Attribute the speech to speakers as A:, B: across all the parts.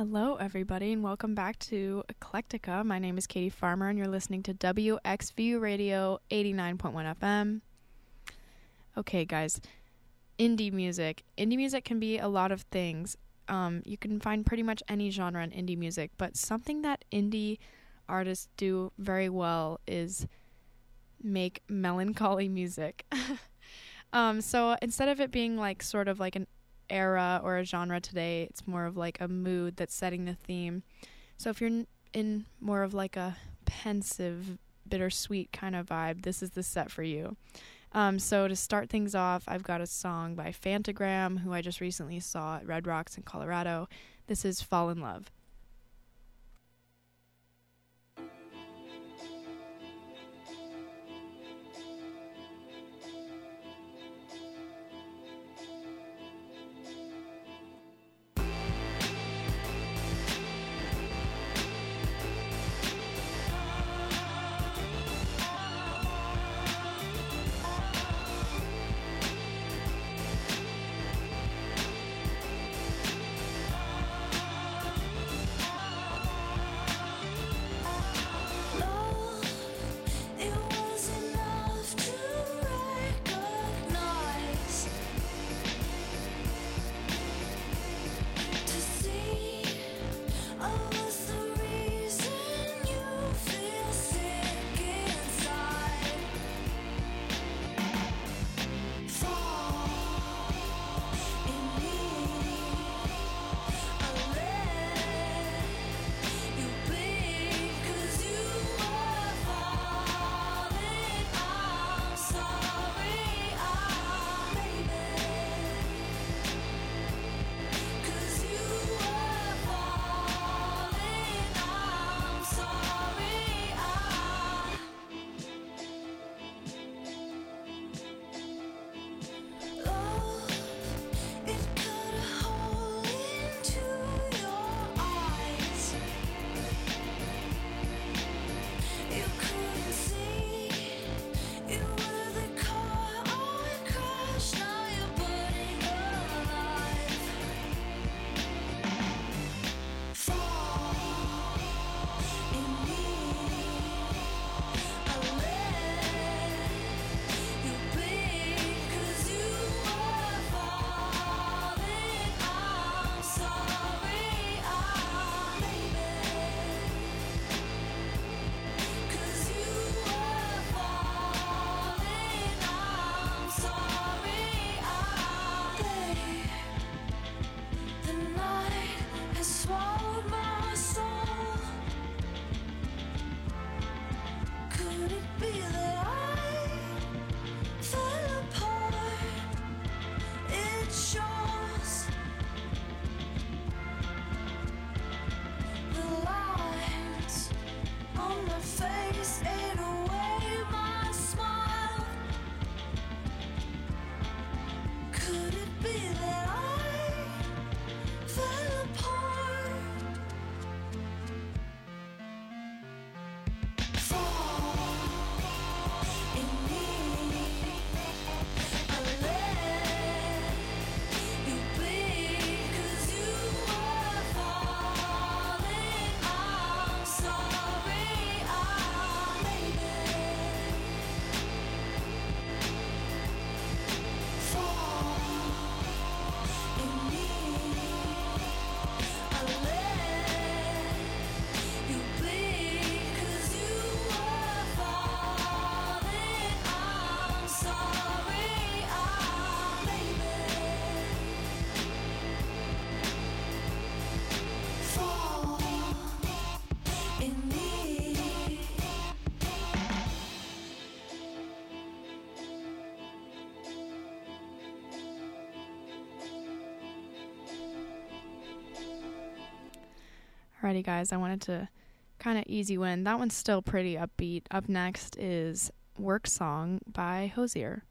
A: Hello, everybody, and welcome back to Eclectica. My name is Katie Farmer, and you're listening to WXVU Radio 89.1 FM. Okay, guys, indie music. Indie music can be a lot of things. Um, you can find pretty much any genre in indie music, but something that indie artists do very well is make melancholy music. um, so instead of it being like sort of like an era or a genre today. It's more of like a mood that's setting the theme. So if you're in more of like a pensive, bittersweet kind of vibe, this is the set for you. Um, so to start things off, I've got a song by Phantogram, who I just recently saw at Red Rocks in Colorado. This is Fall in Love. Alrighty, guys, I wanted to kind of easy win. That one's still pretty upbeat. Up next is Work Song by Hozier.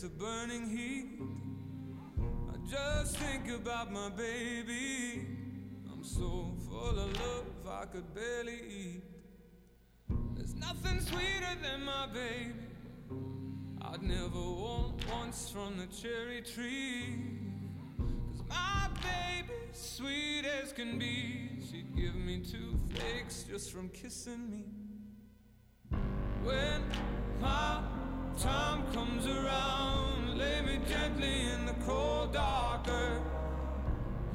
B: The burning heat? I just think about my baby. I'm so full of love, I could barely eat. There's nothing sweeter than my baby. I'd never want once from the cherry tree. Cause my baby's sweet as can be. She'd give me two flakes just from kissing me. When my time comes around, lay me gently in the cold dark earth.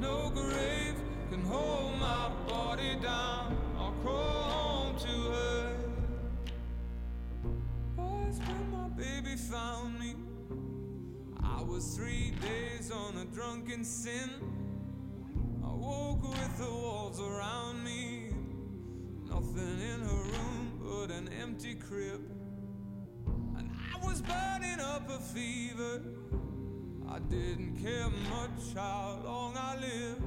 B: No grave can hold my body down. I'll crawl home to her. Boys, when my baby found me, I was three days on a drunken sin. I woke with the walls around me, nothing in her room but an empty crib. Was burning up a fever. I didn't care much how long I lived.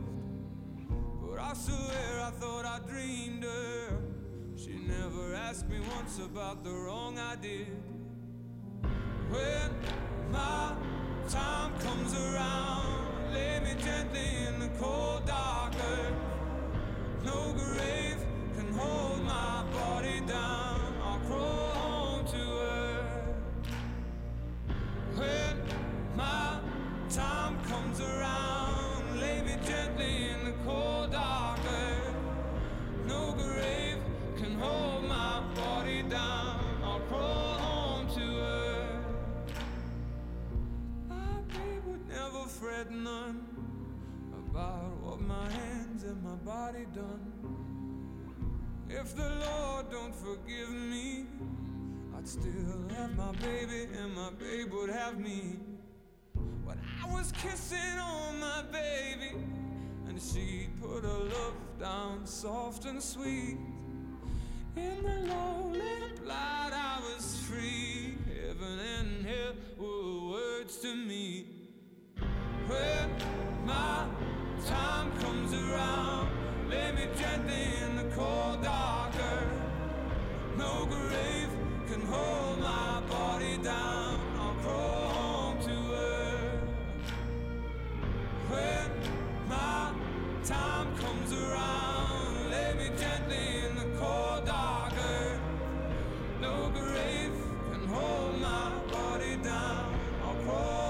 B: But I swear I thought I dreamed her. She never asked me once about the wrong I did. When my time comes around, lay me gently in the cold dark earth. No grave can hold my body down. I'll crawl fret none about what my hands and my body done. If the Lord don't forgive me, I'd still have my baby and my babe would have me. But I was kissing on my baby, and she put her love down soft and sweet. In the lonely light, I was free. Heaven and hell were words to me when my time comes around. Lay me gently in the cold dark earth. No grave can hold my body down. I'll crawl home to earth. When my time comes around, lay me gently in the cold dark earth. No grave can hold my body down. I'll crawl.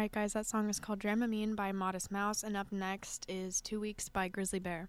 C: Right, guys, that song is called Dramamine by Modest Mouse, and up next is Two Weeks by Grizzly Bear.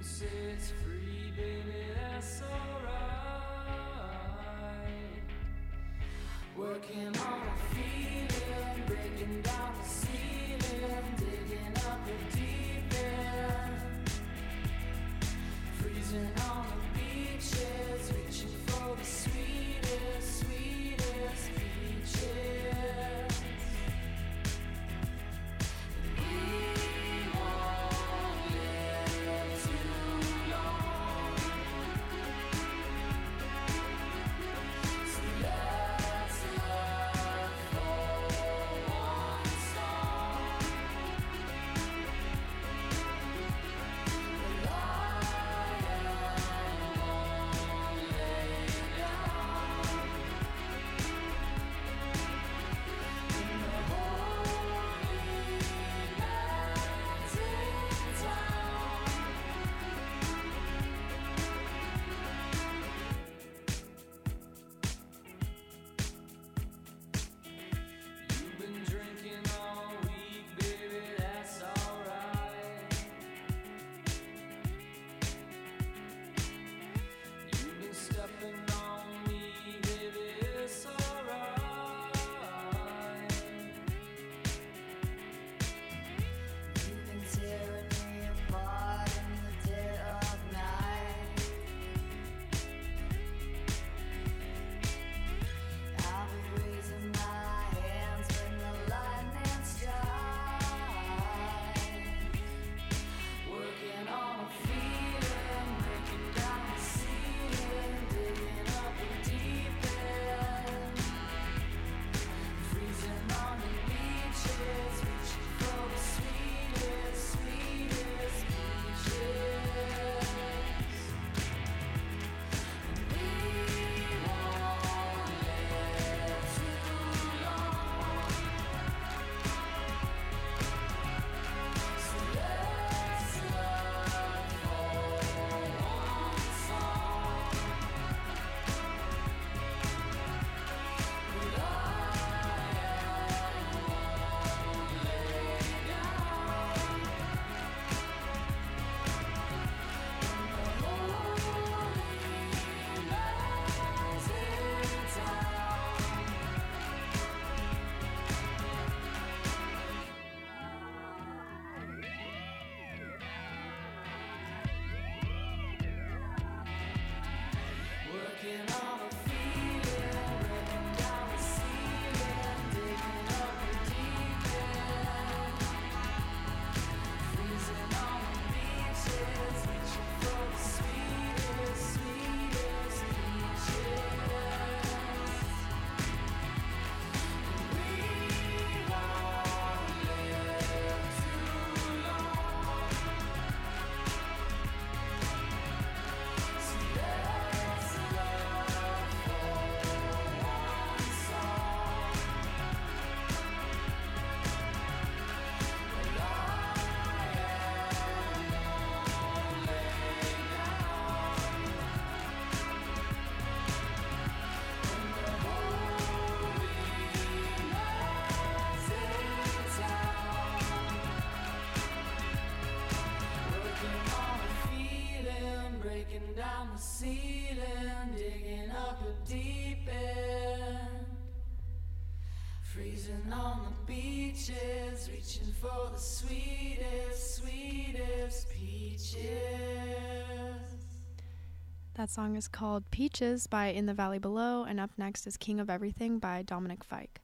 C: and free, baby, that's alright. Working on a feeling, breaking down the ceiling, digging up the deep end, freezing on. for the sweetest, sweetest peaches.
D: That song is called Peaches by In the Valley Below, and up next is King of Everything by Dominic Fike.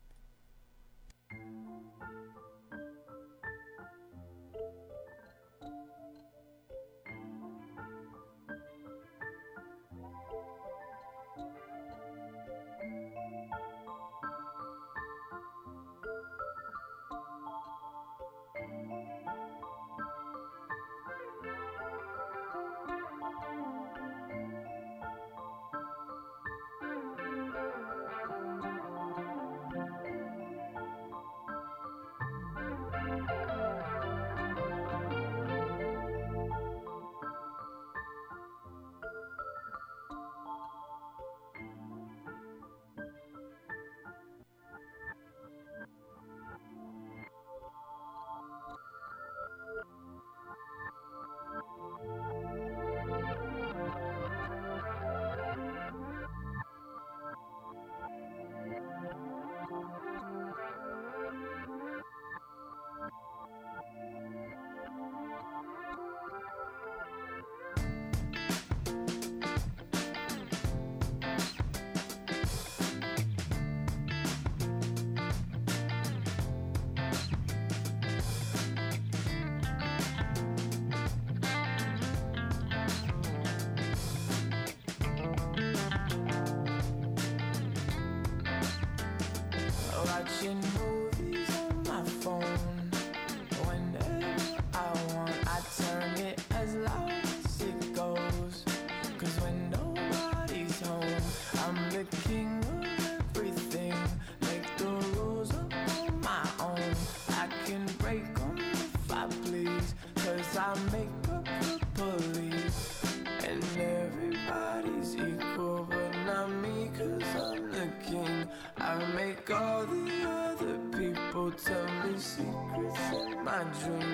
E: make up the police. And everybody's equal, but not me, cause I'm the king. I make all the other people tell me secrets in my
F: dream.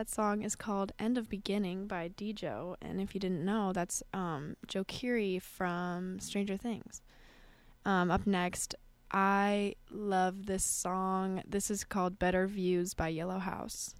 F: That
D: song is called End of Beginning by Djo. And if you didn't know, that's um, Joe Keery from Stranger Things. Um, up next, I love this song. This is called Better Views by Yellow House.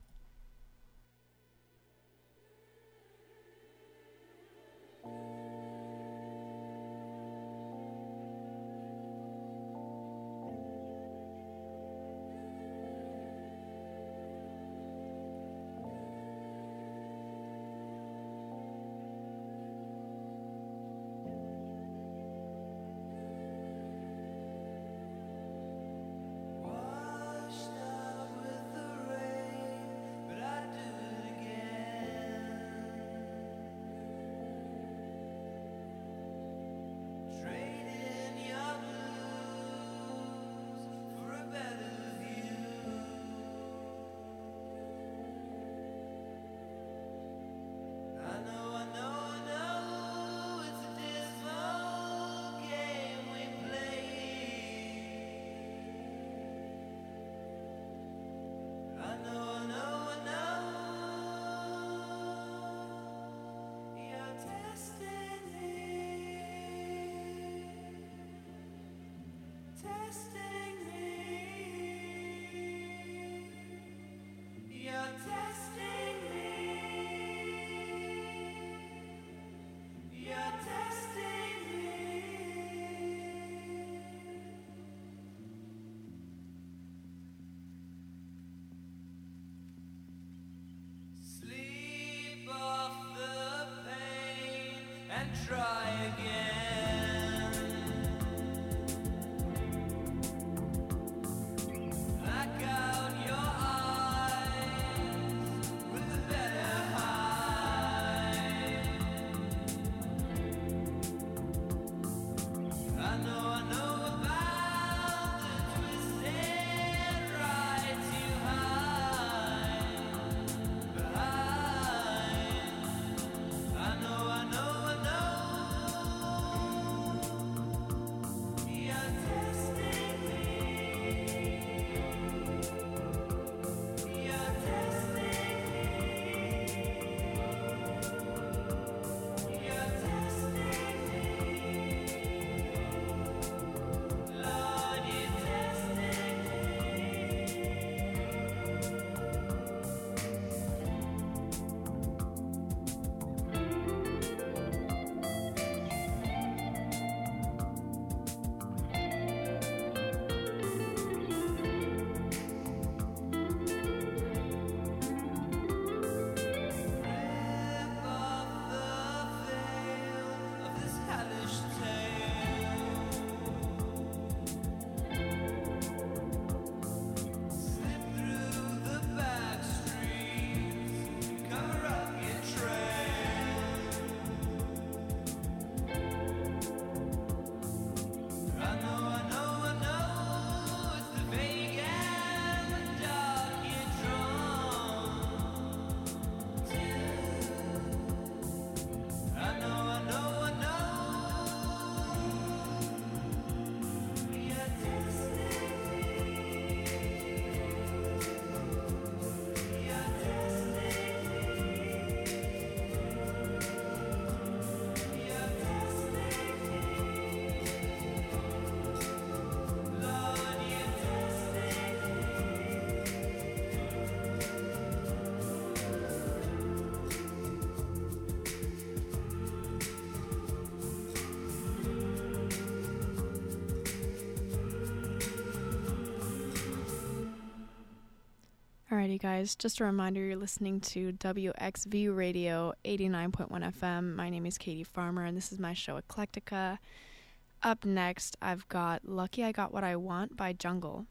D: Alrighty, guys, just a reminder you're listening to WXVU Radio 89.1 FM. My name is Katie Farmer, and this is my show Eclectica. Up next, I've got Lucky I Got What I Want by Jungle.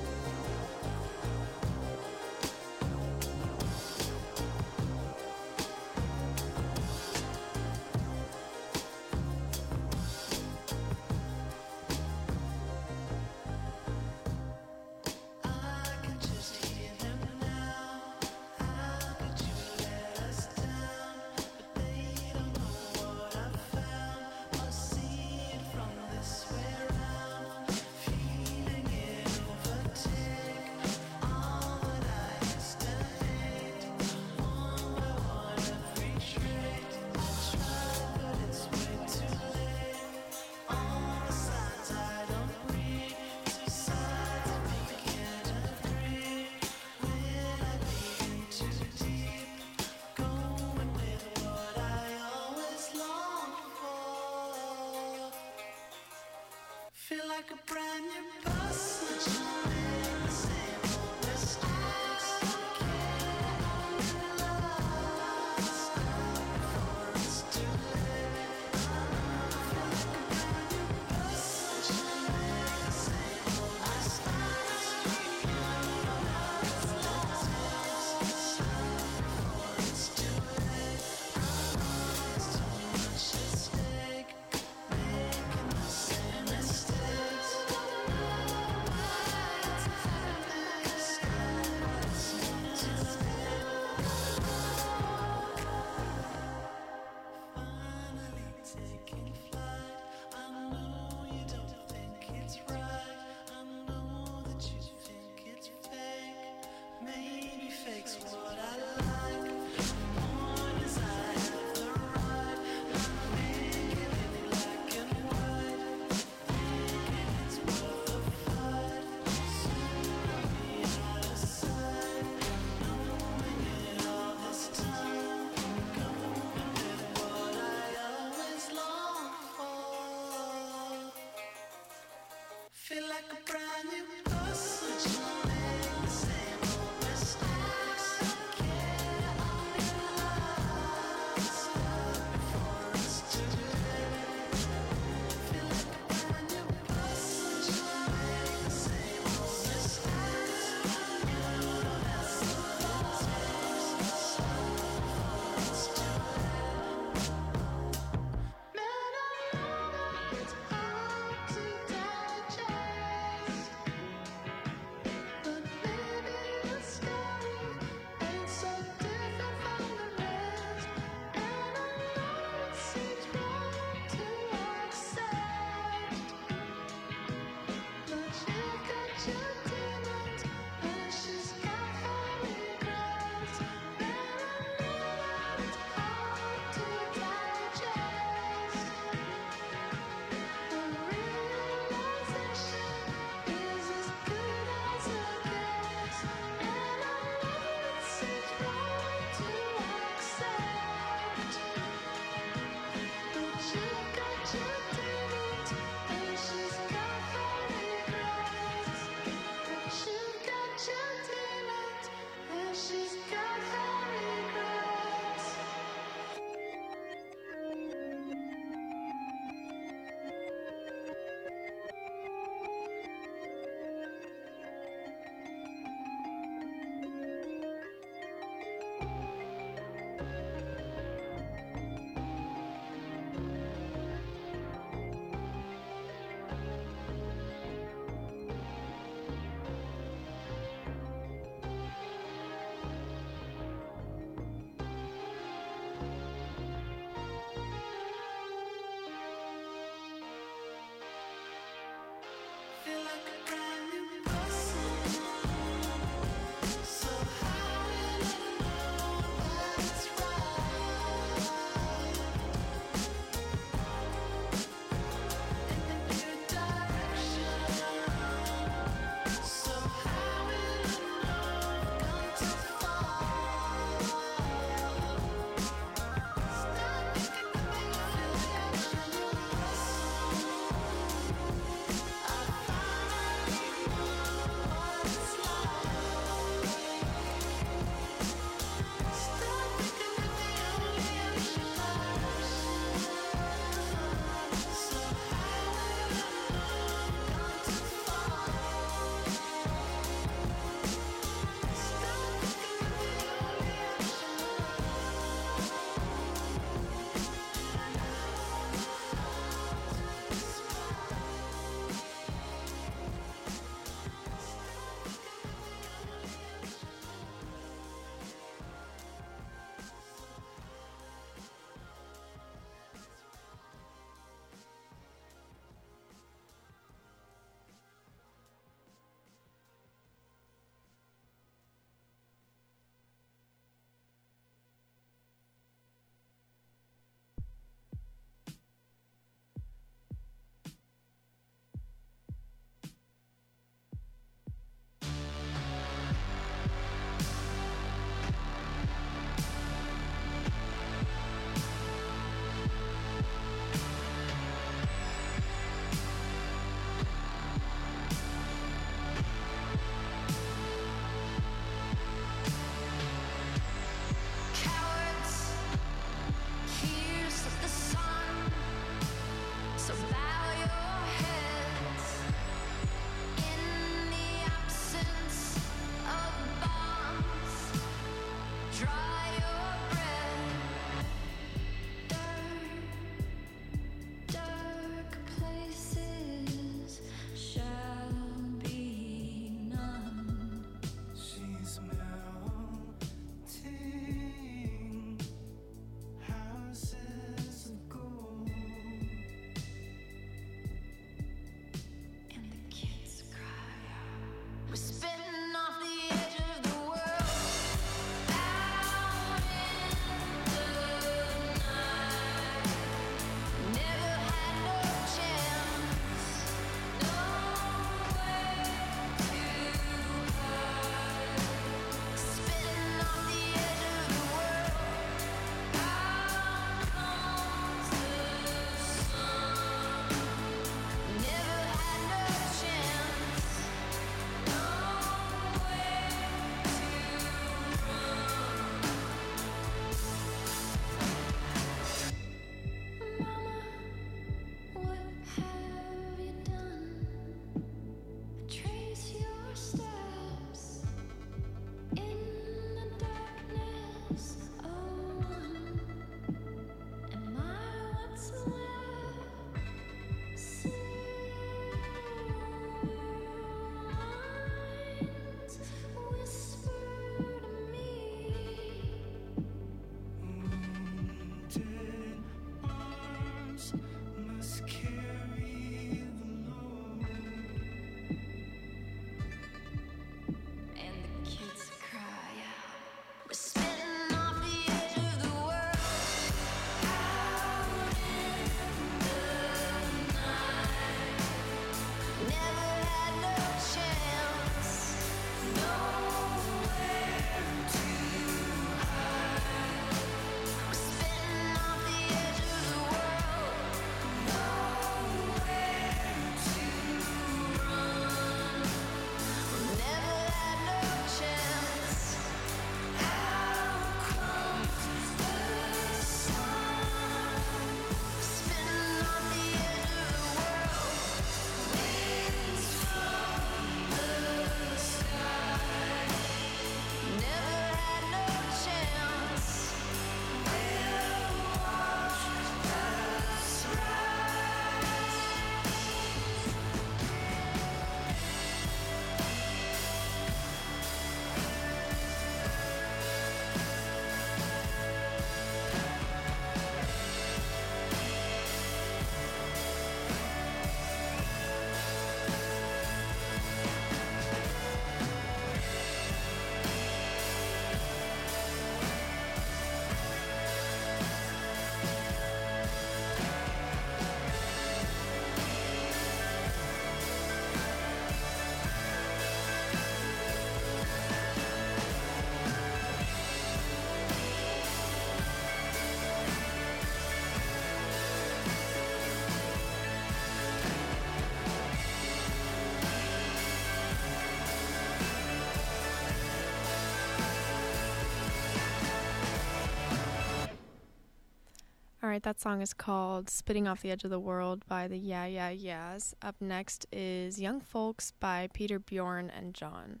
G: right, that song is called Spitting Off the Edge of the World by the Yeah Yeah Yeahs. Up next is Young Folks by Peter Bjorn and John.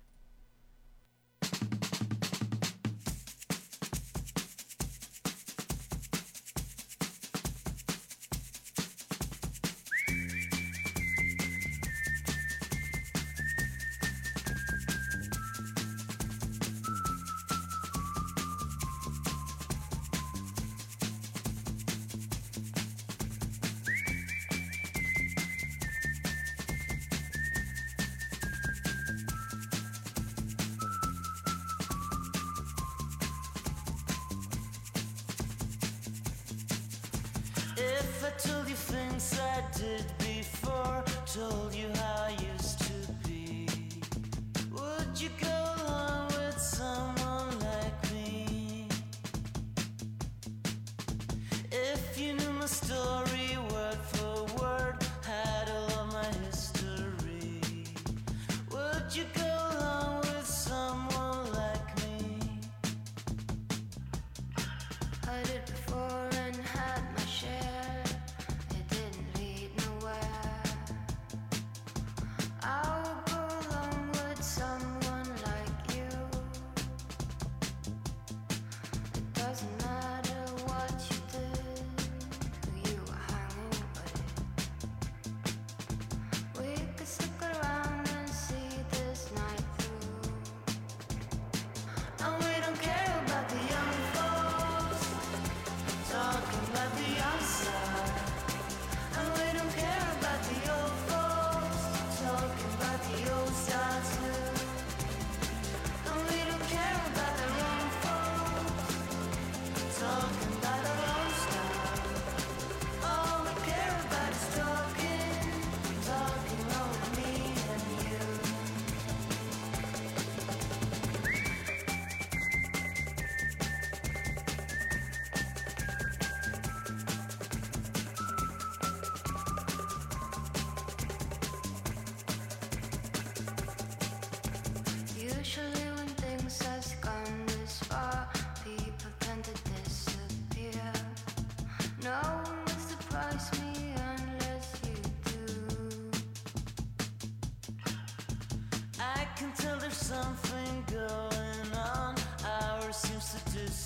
H: something going on. Hours seems to disappear.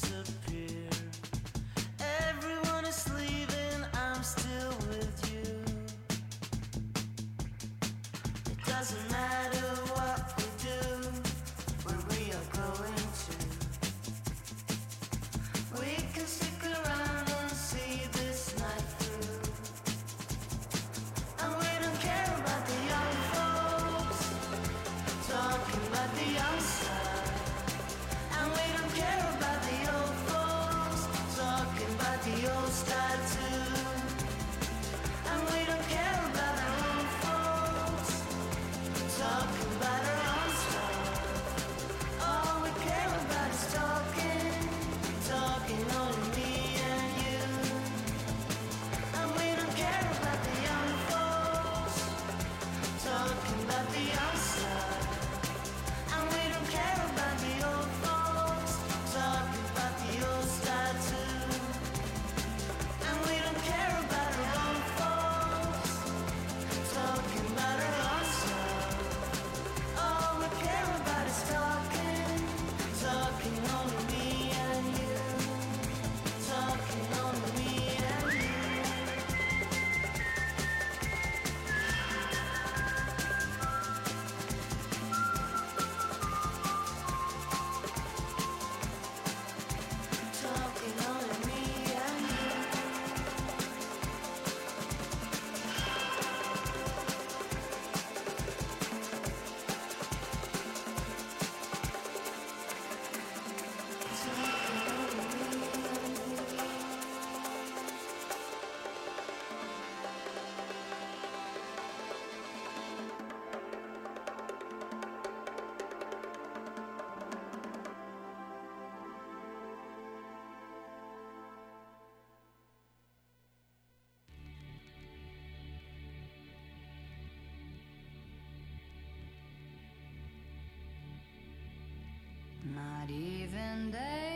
I: Not even they.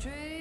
A: straight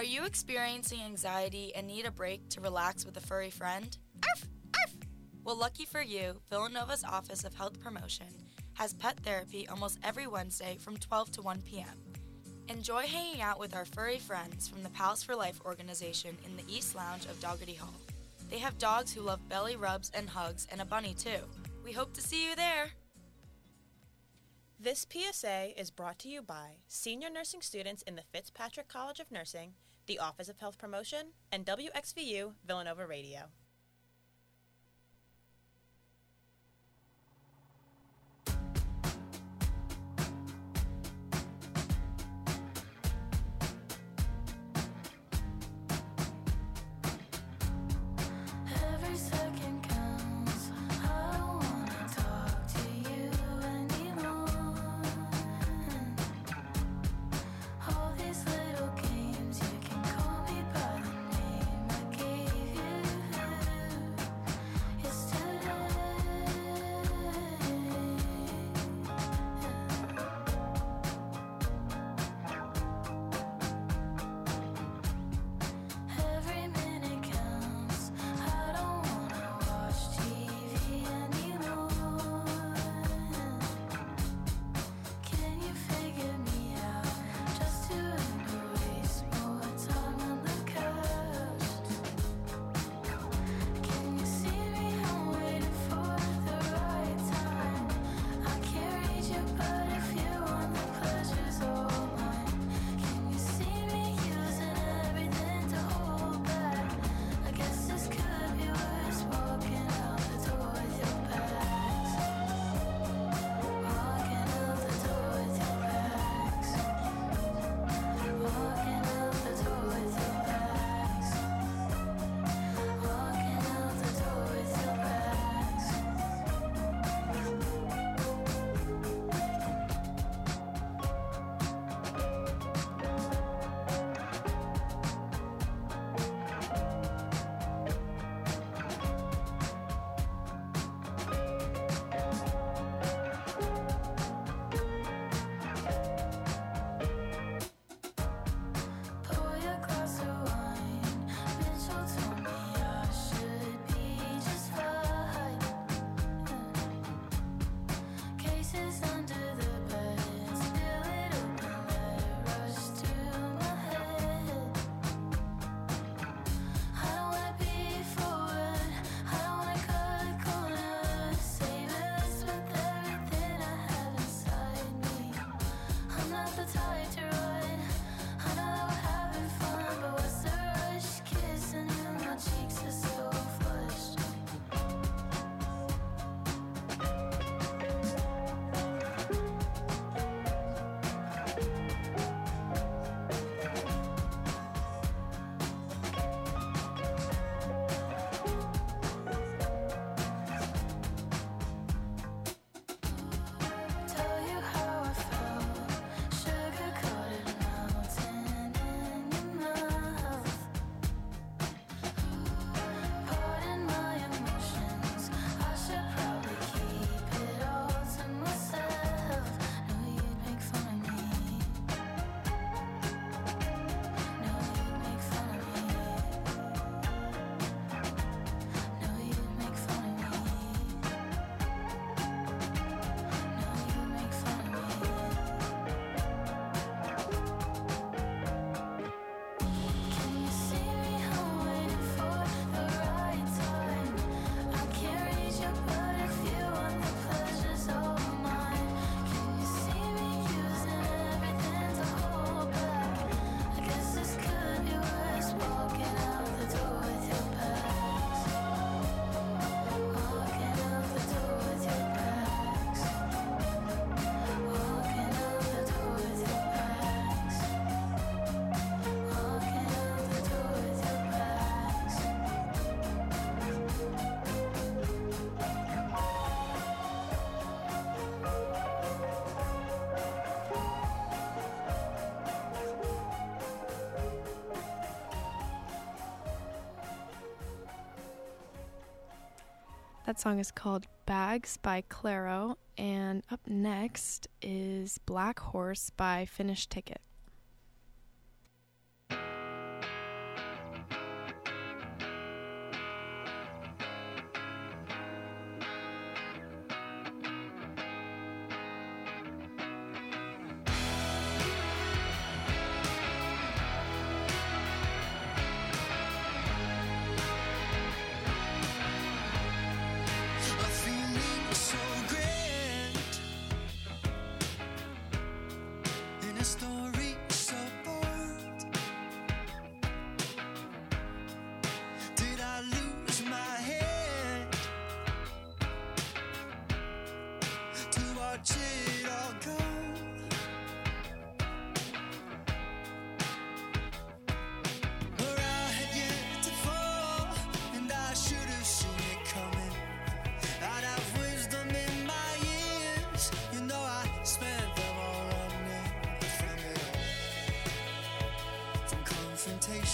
J: Are you experiencing anxiety and need a break to relax with a furry friend? Arf, arf. Well, lucky for you, Villanova's Office of Health Promotion has pet therapy almost every Wednesday from 12 to 1 p.m. Enjoy hanging out with our furry friends from the Pals for Life organization in the East Lounge of Dougherty Hall. They have dogs who love belly rubs and hugs and a bunny too. We hope to see you there!
K: This PSA is brought to you by senior nursing students in the Fitzpatrick College of Nursing, the Office of Health Promotion, and WXVU Villanova Radio.
D: That song is called Bags by Clairo. And up next is Black Horse by Finish Ticket.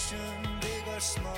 L: ocean, big or small.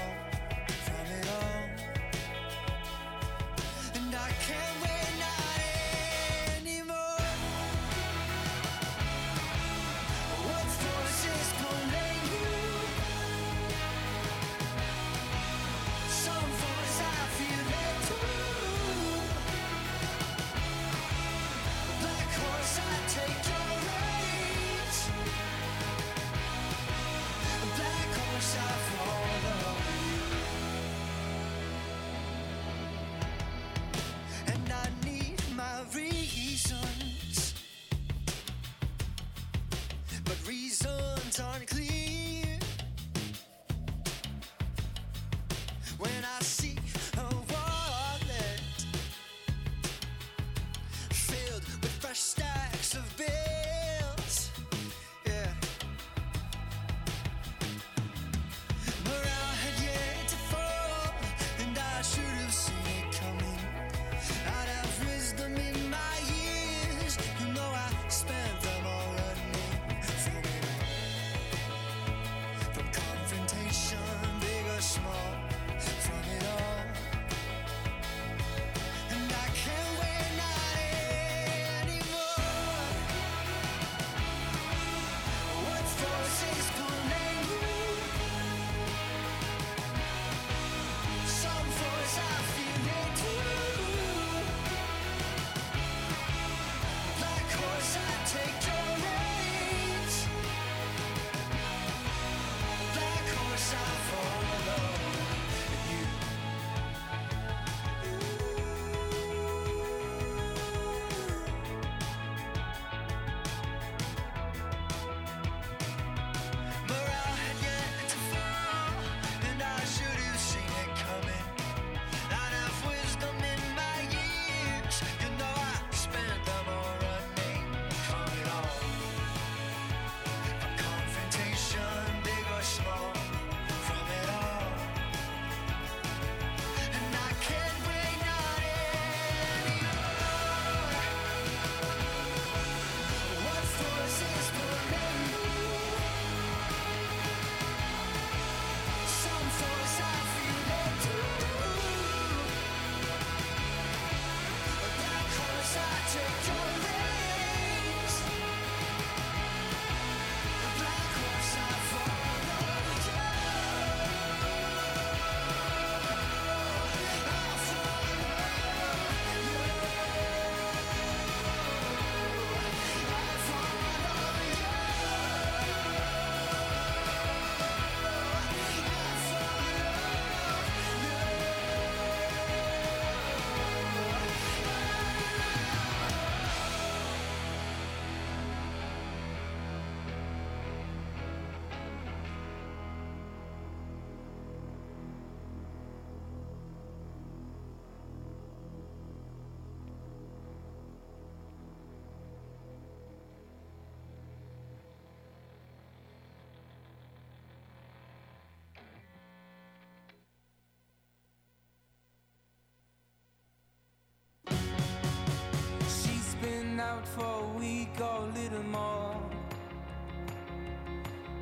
H: out for a week or a little more.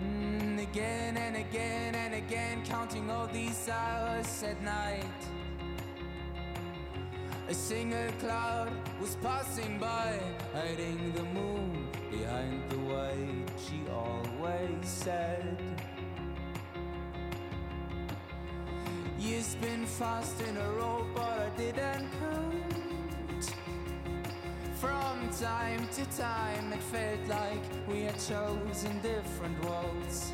H: Mm, again and again and again, counting all these hours at night. A single cloud was passing by, hiding the moon behind the white, she always said. Years been fast in a row, but I didn't. Time to time, it felt like we had chosen different roads.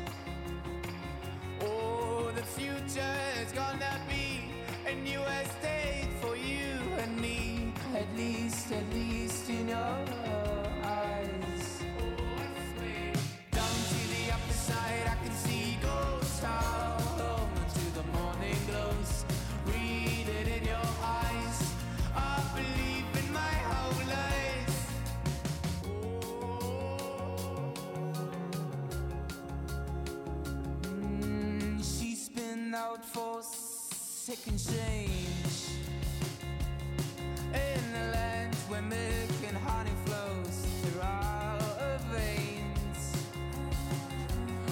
H: Oh, the future is gonna be a new estate second change in a land where milk and honey flows throughout her veins.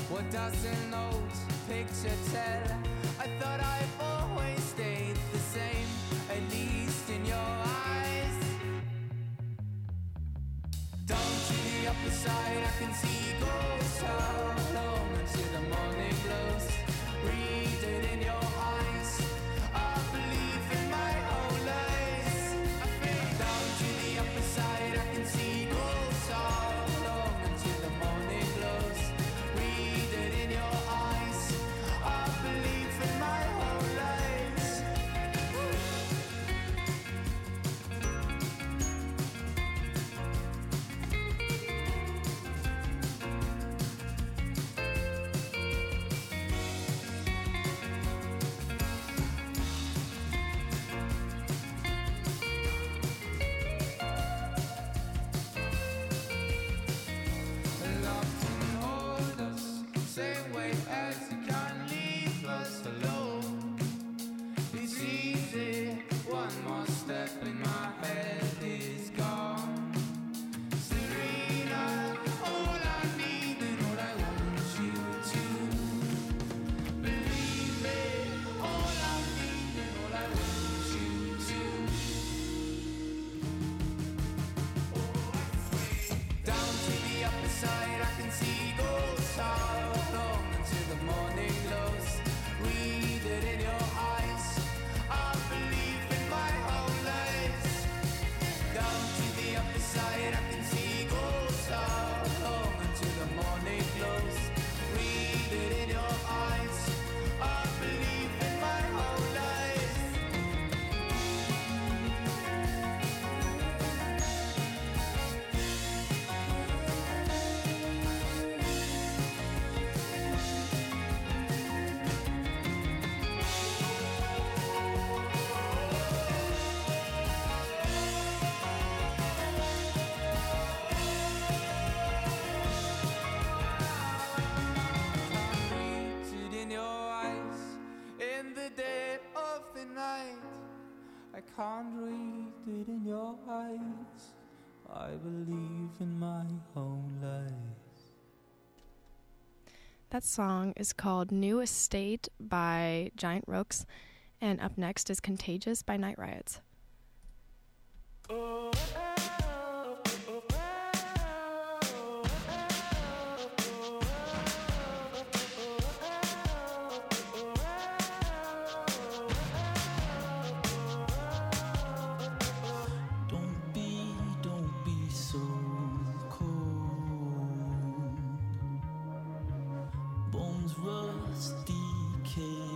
H: What does an old picture tell? I thought I've always stayed the same, at least in your eyes. Down to the upper side, I can see ghosts how long until the morning glows. Read it in your I believe in my own life.
D: That song is called New Estate by Giant Rooks. And up next is Contagious by Night Riots.
H: Don't decaying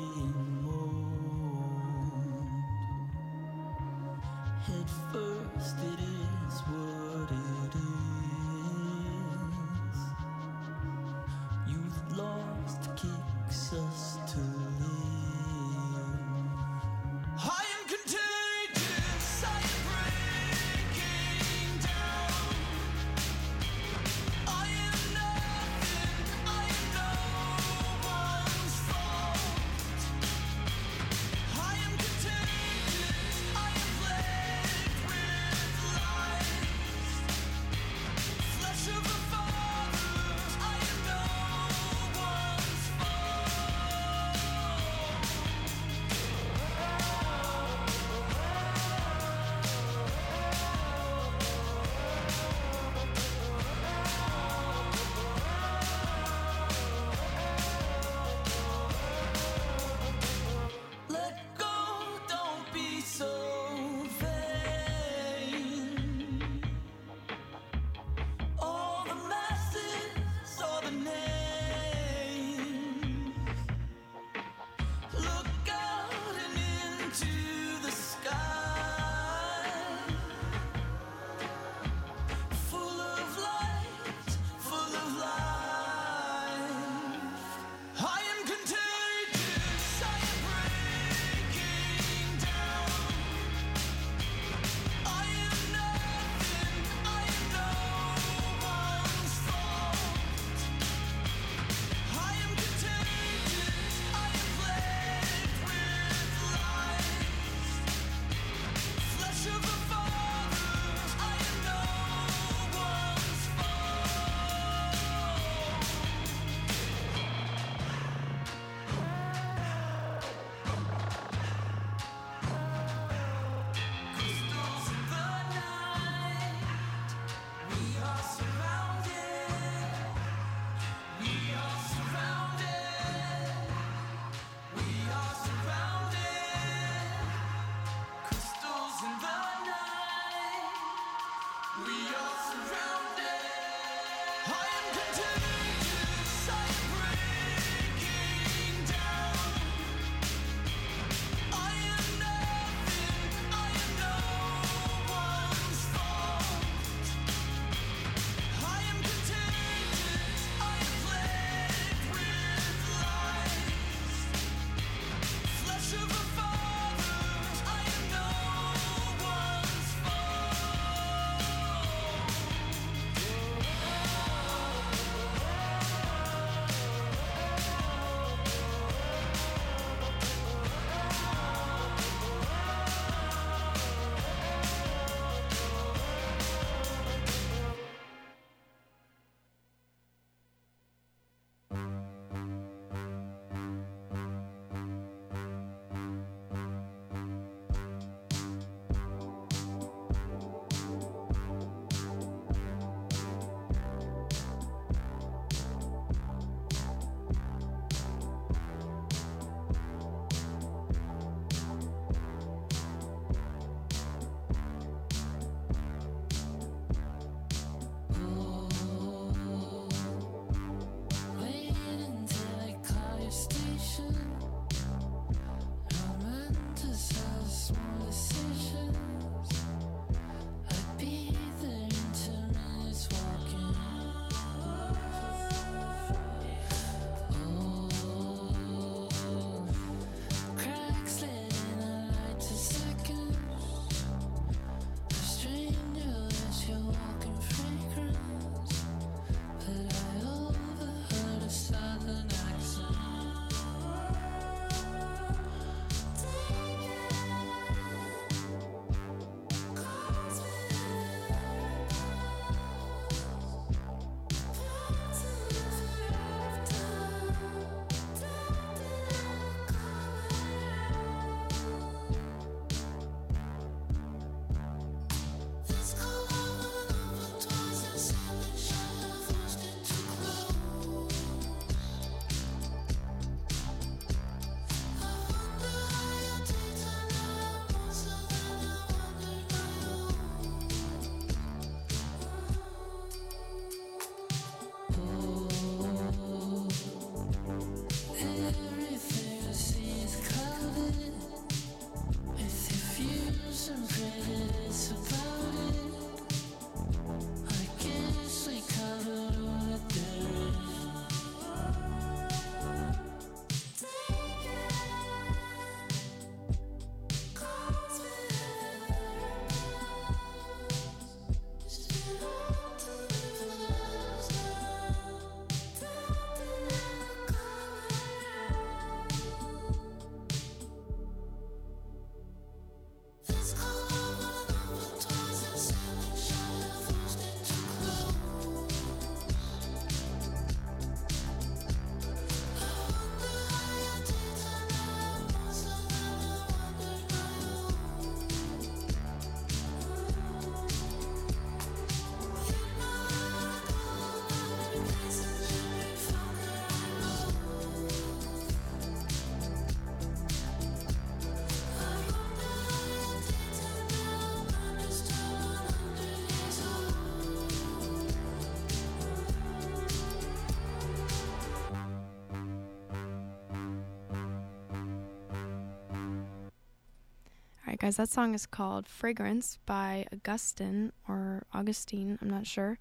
D: guys, that song is called Fragrance by Augustine or Augustine, I'm not sure.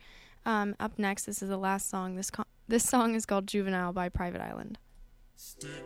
D: Um, up next, this is the last song. This, co- this song is called Juvenile by Private Island.
M: Stick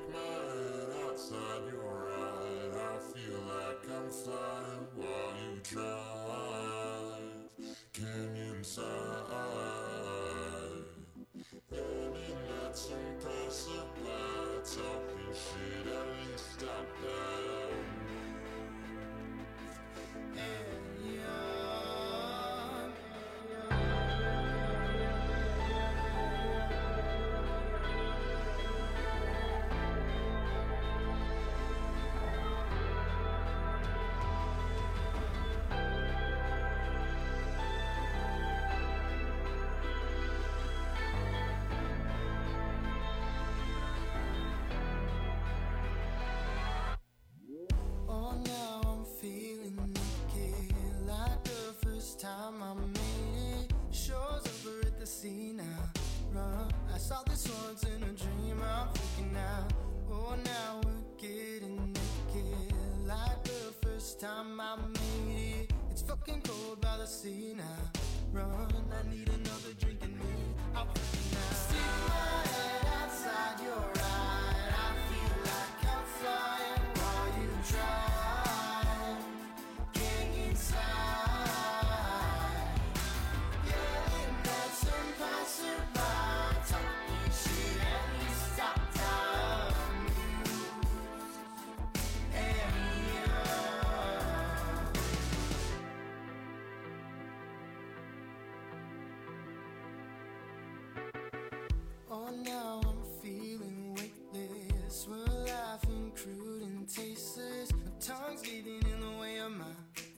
N: Oh, now I'm feeling weightless. We're laughing crude and tasteless. My tongue's getting in the way of my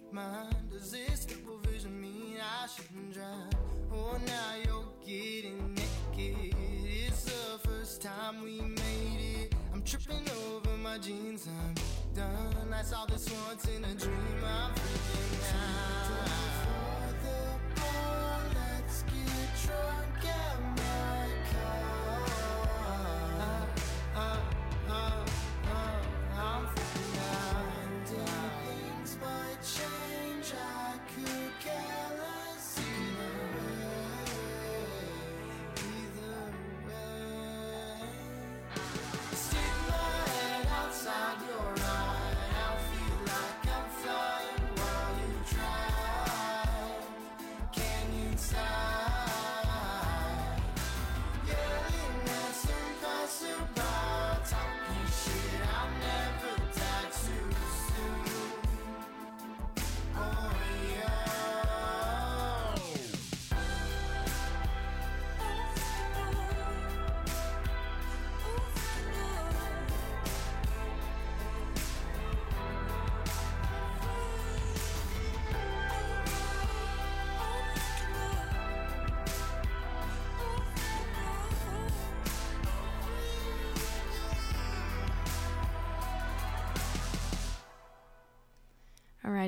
N: mind. Does this double vision mean I shouldn't drown? Oh, now you're getting naked. It's the first time we made it. I'm tripping over my jeans. I'm done. I saw this once in a dream. I'm freaking out.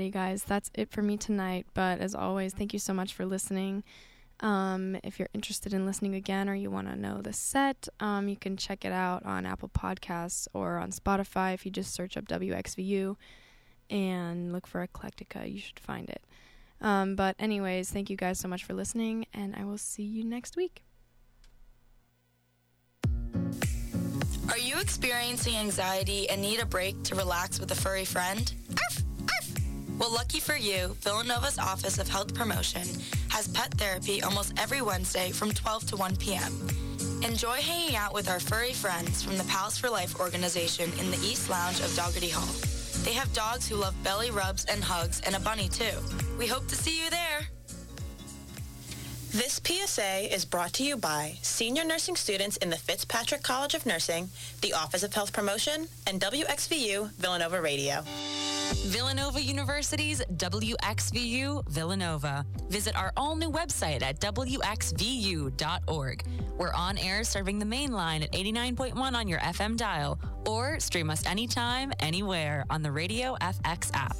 D: Alrighty, guys, that's it for me tonight. But as always, thank you so much for listening. Um, if you're interested in listening again or you want to know the set, um, you can check it out on Apple Podcasts or on Spotify. If you just search up WXVU and look for Eclectica, you should find it. Um, but, anyways, thank you guys so much for listening, and I will see you next week.
J: Are you experiencing anxiety and need a break to relax with a furry friend? Arf. Well, lucky for you, Villanova's Office of Health Promotion has pet therapy almost every Wednesday from 12 to 1 p.m. Enjoy hanging out with our furry friends from the Pals for Life organization in the East Lounge of Dougherty Hall. They have dogs who love belly rubs and hugs and a bunny too. We hope to see you there.
O: This PSA is brought to you by senior nursing students in the Fitzpatrick College of Nursing, the Office of Health Promotion, and WXVU Villanova Radio.
P: Villanova University's WXVU Villanova. Visit our all new website at WXVU.org. We're on air serving the main line at 89.1 on your FM dial, or stream us anytime, anywhere on the Radio FX app.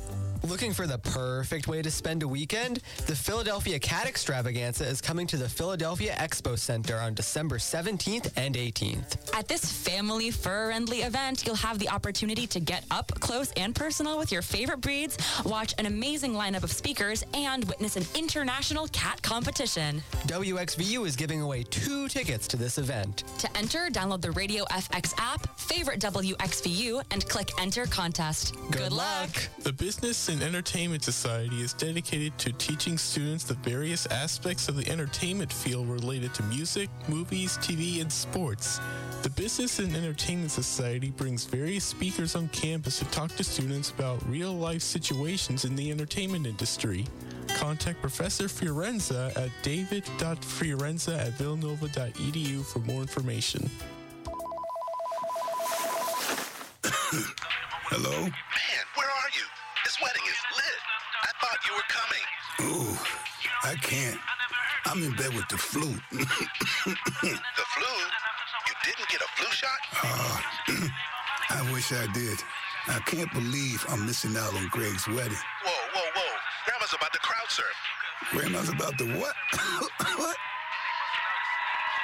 Q: Looking for the perfect way to spend a weekend? The Philadelphia Cat Extravaganza is coming to the Philadelphia Expo Center on December 17th and 18th.
P: At this family, fur-friendly event, you'll have the opportunity to get up close and personal with your favorite breeds, watch an amazing lineup of speakers, and witness an international cat competition.
Q: WXVU is giving away two tickets to this event.
P: To enter, download the Radio FX app, favorite WXVU, and click Enter Contest.
Q: Good luck.
R: The Business and Entertainment Society is dedicated to teaching students the various aspects of the entertainment field related to music, movies, TV, and sports. The Business and Entertainment Society brings various speakers on campus to talk to students about real life situations in the entertainment industry. Contact Professor Fiorenza at david.fiorenza at villanova.edu for more information.
S: Hello?
T: Man, where are you? This wedding is lit. I thought you were coming.
S: Ooh, I can't. I'm in bed with the flu.
T: The flu? You didn't get a flu shot?
S: Uh, I wish I did. I can't believe I'm missing out on Greg's wedding.
T: Whoa, whoa, whoa. Grandma's about to crowd surf.
S: Grandma's about to what? what?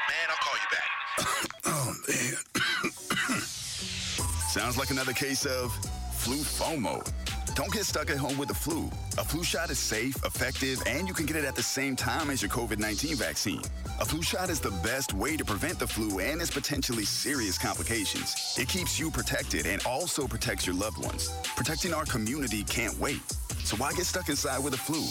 T: Man, I'll call you back.
S: Oh, man.
U: Sounds like another case of flu FOMO. Don't get stuck at home with the flu. A flu shot is safe, effective, and you can get it at the same time as your COVID 19 vaccine. A flu shot is the best way to prevent the flu and its potentially serious complications. It keeps you protected and also protects your loved ones. Protecting our community can't wait. So why get stuck inside with the flu?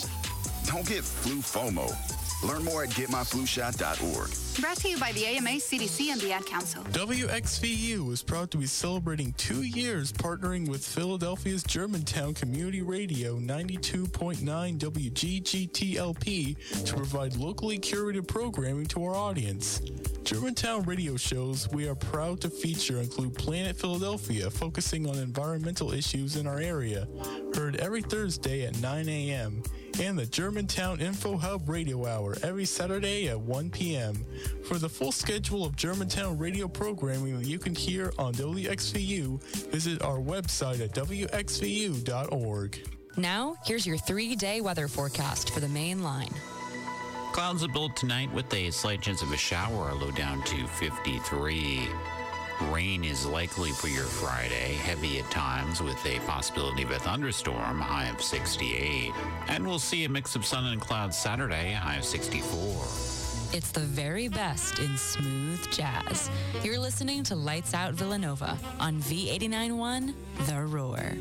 U: Don't get flu FOMO. Learn more at getmyflushot.org.
V: Brought to you by the AMA, CDC, and the Ad Council.
R: WXVU is proud to be celebrating two years partnering with Philadelphia's Germantown Community Radio 92.9 WGGTLP to provide locally curated programming to our audience. Germantown radio shows we are proud to feature include Planet Philadelphia, focusing on environmental issues in our area, heard every Thursday at 9 a.m., and the Germantown Info Hub Radio Hour every Saturday at 1 p.m. For the full schedule of Germantown radio programming that you can hear on WXVU, visit our website at WXVU.org.
P: Now, here's your three day weather forecast for the main line.
W: Clouds will build tonight with a slight chance of a shower, low down to 53. Rain is likely for your Friday, heavy at times with a possibility of a thunderstorm, high of 68. And we'll see a mix of sun and clouds Saturday, high of 64.
P: It's the very best in smooth jazz. You're listening to Lights Out Villanova on V891 The Roar.